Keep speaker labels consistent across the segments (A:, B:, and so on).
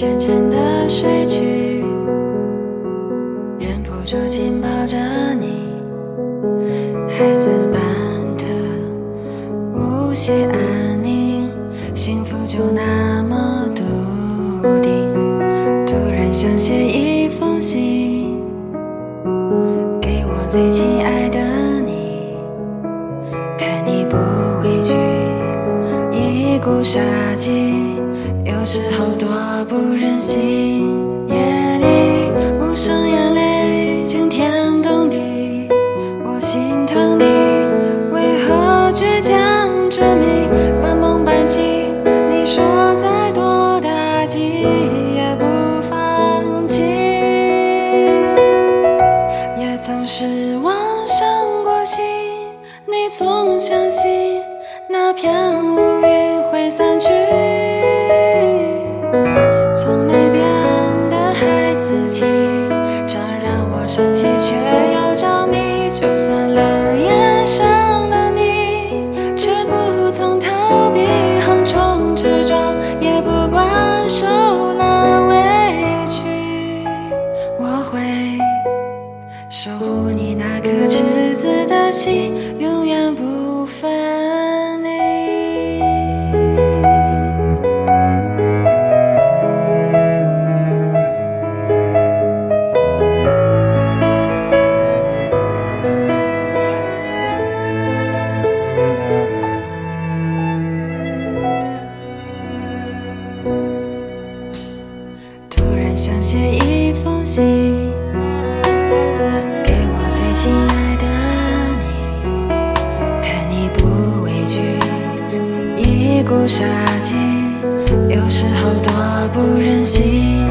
A: 沉沉的睡去，忍不住紧抱着你，孩子般的无邪安宁，幸福就那么笃定。突然想写一封信，给我最亲爱的你，看你不畏惧一股杀气。有时候多不忍心，夜里无声眼泪惊天动地，我心疼你，为何倔强执迷，半梦半醒，你说再多打击也不放弃，也曾失望伤过心，你总相信那片乌云会散去。守护你那颗赤子的心，永远不分离。突然想写一封信，一股杀气，有时候多不忍心，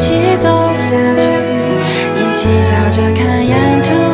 A: 一起走下去，一起笑着看沿途